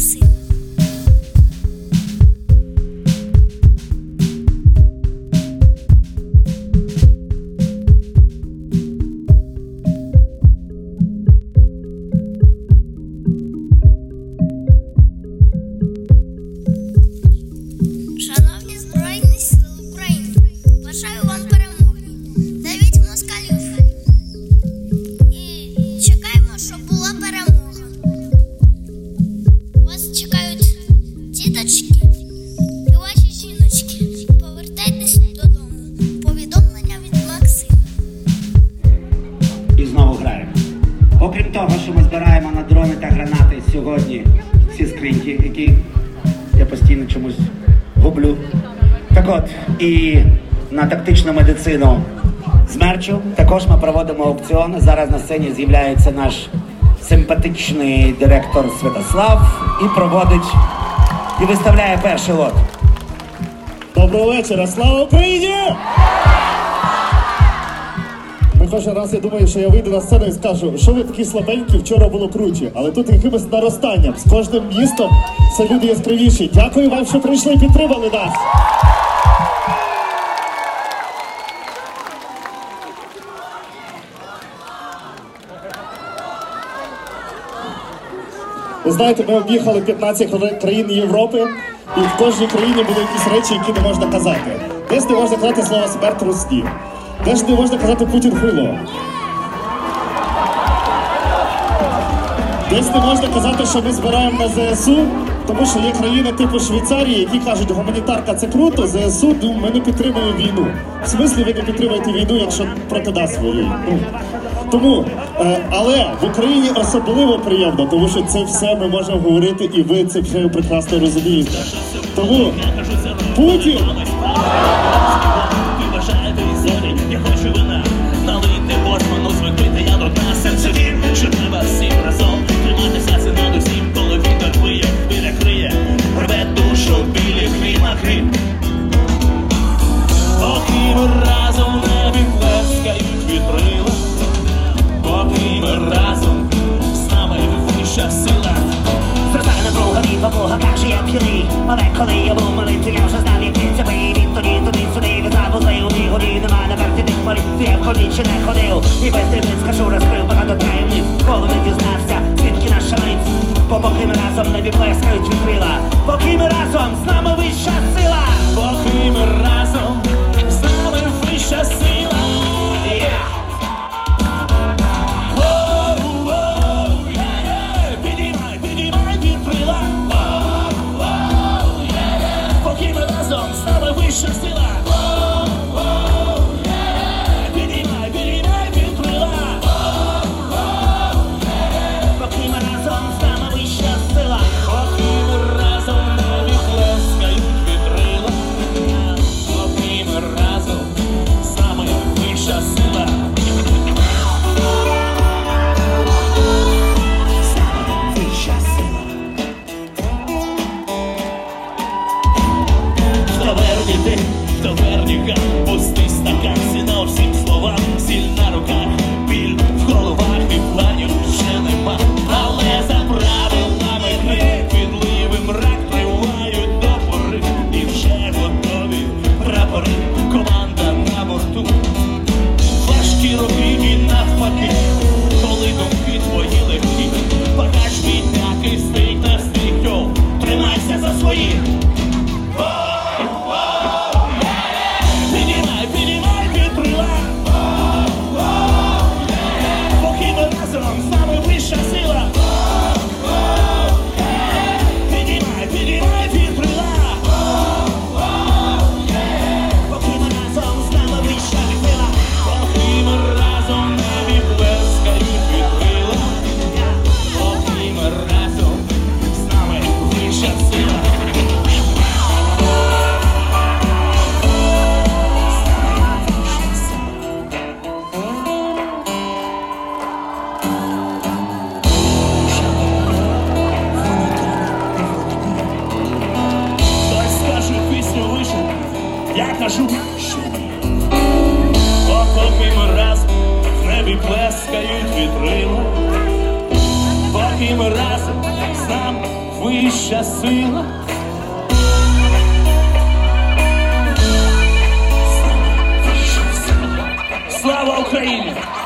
Gossip. Крім того, що ми збираємо на дрони та гранати сьогодні всі скриньки, які я постійно чомусь гублю. Так от, і на тактичну медицину з мерчу також ми проводимо аукціон. Зараз на сцені з'являється наш симпатичний директор Святослав і проводить і виставляє перший лот. Доброго вечора, слава Україні! Кожен раз я думаю, що я вийду на сцену і скажу, що ви такі слабенькі, вчора було круче, але тут якимось наростанням. З кожним містом все люди яскравіші. Дякую вам, що прийшли і підтримали нас. Ви знаєте, ми об'їхали 15 країн Європи, і в кожній країні були якісь речі, які не можна казати. Десь не можна казати слово смерть русні, десь не можна казати Путін хуйло. Десь не можна казати, що ми збираємо на ЗСУ, тому що є країни типу Швейцарії, які кажуть, гуманітарка це круто, ЗСУ ми не підтримуємо війну. В смислі ви не підтримуєте війну, якщо проти нас воюють. Тому, е, але в Україні особливо приємно, тому що це все ми можемо говорити, і ви це все прекрасно розумієте. Тому Путін! mare con io buon mare ti chiamo sastani ti sei poi dittoni tu ti sono io sa voi sei un amico di domani per te ti fuori ti è con lì ce n'è con Слава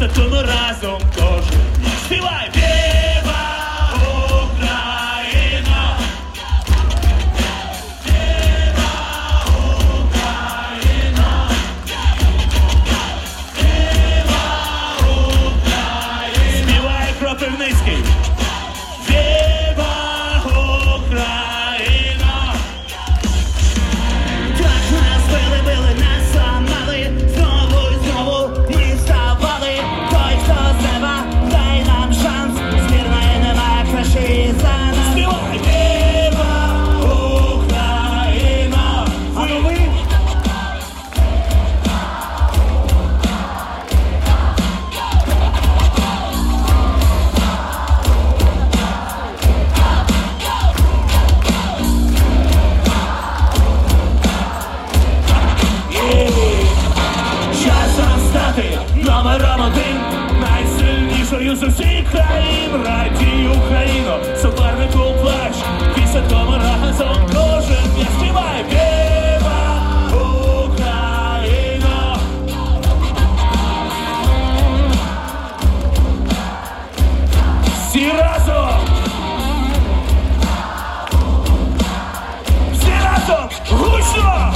вдач, після ми разом Всі разом! Всі разом! Гучно!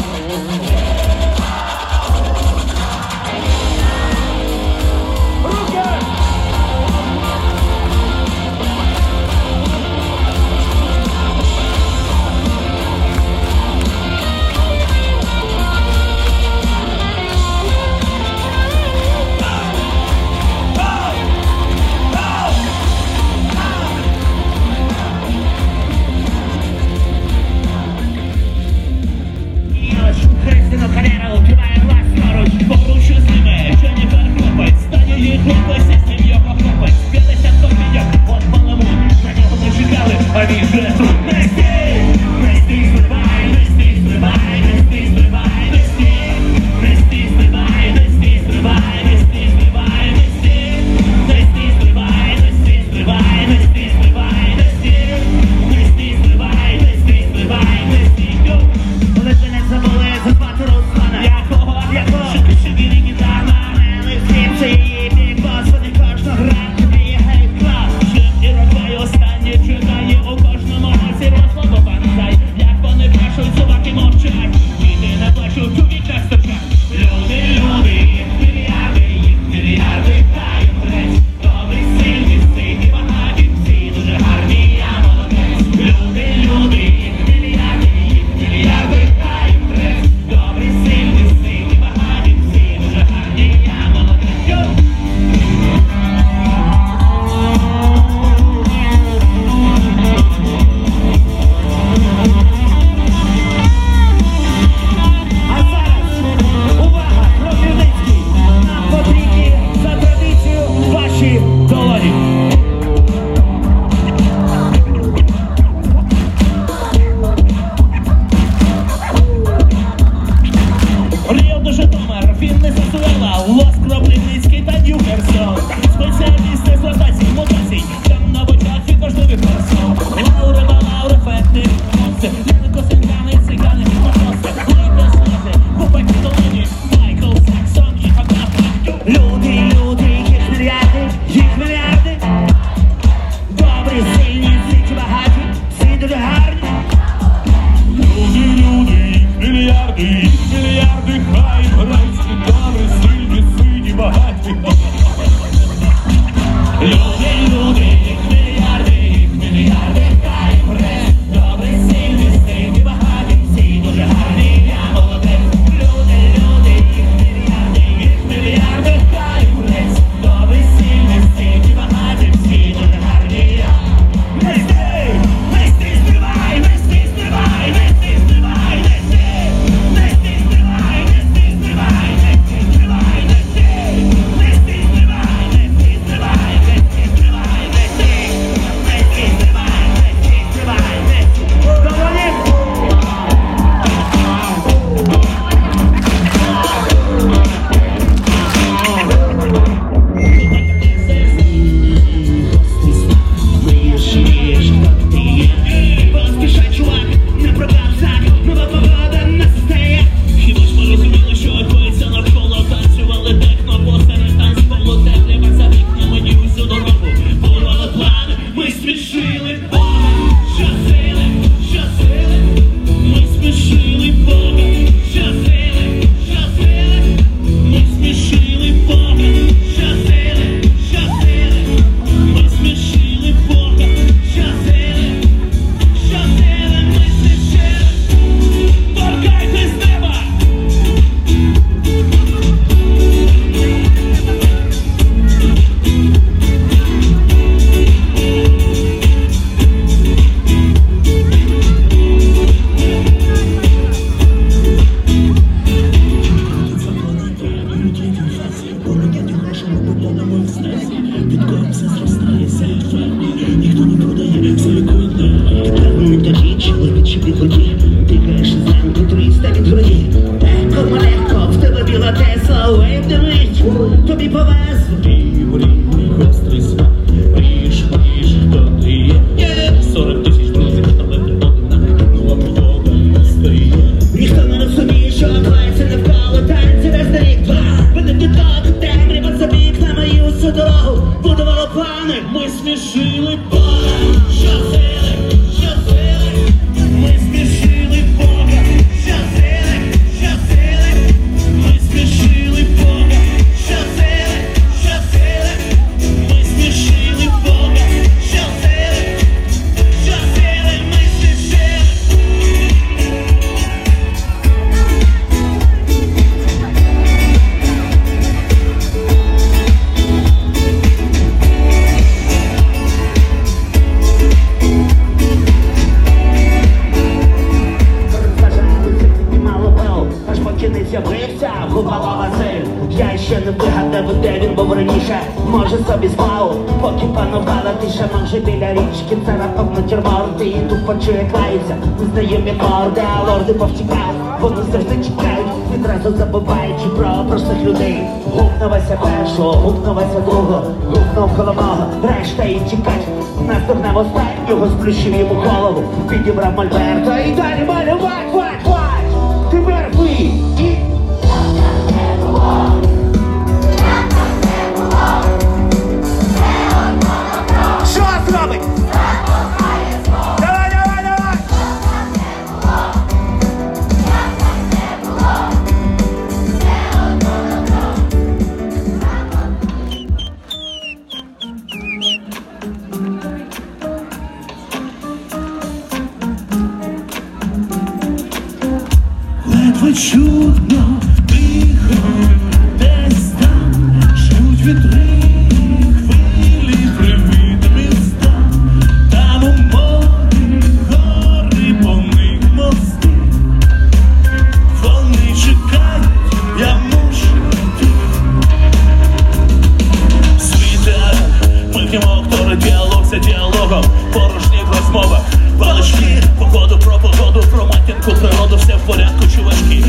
business. роки панувала, тиша манжи біля річки, це раптом натюрморти І тупо чує клаються, незнайомі морди, а лорди повтікають, вони завжди чекають, відразу забуваючи про простих людей. Гукнулася першого, гукнулася другого, гукнув головного, решта і тікать. Наступнем останнього сплющив йому голову, підібрав мольберта і далі малювать, вать, вать, ти мертвий! кругом порожні в розмовах Балачки, погоду про погоду, про матінку, природу все в порядку, чувачки.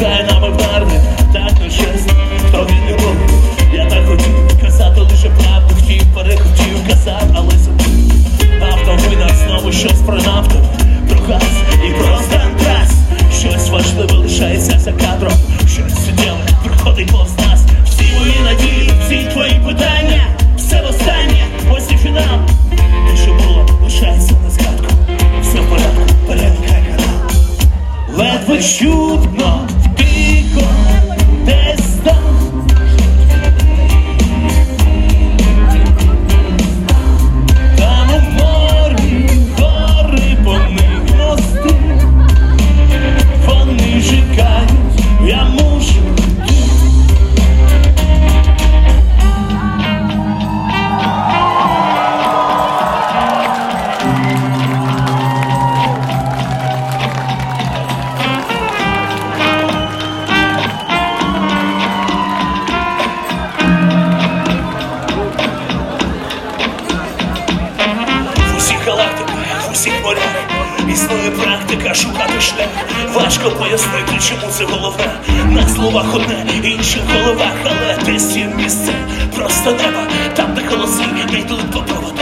then одне, інша голова, головах, але десь є місце, просто неба, там де голоси не йдуть по проводу.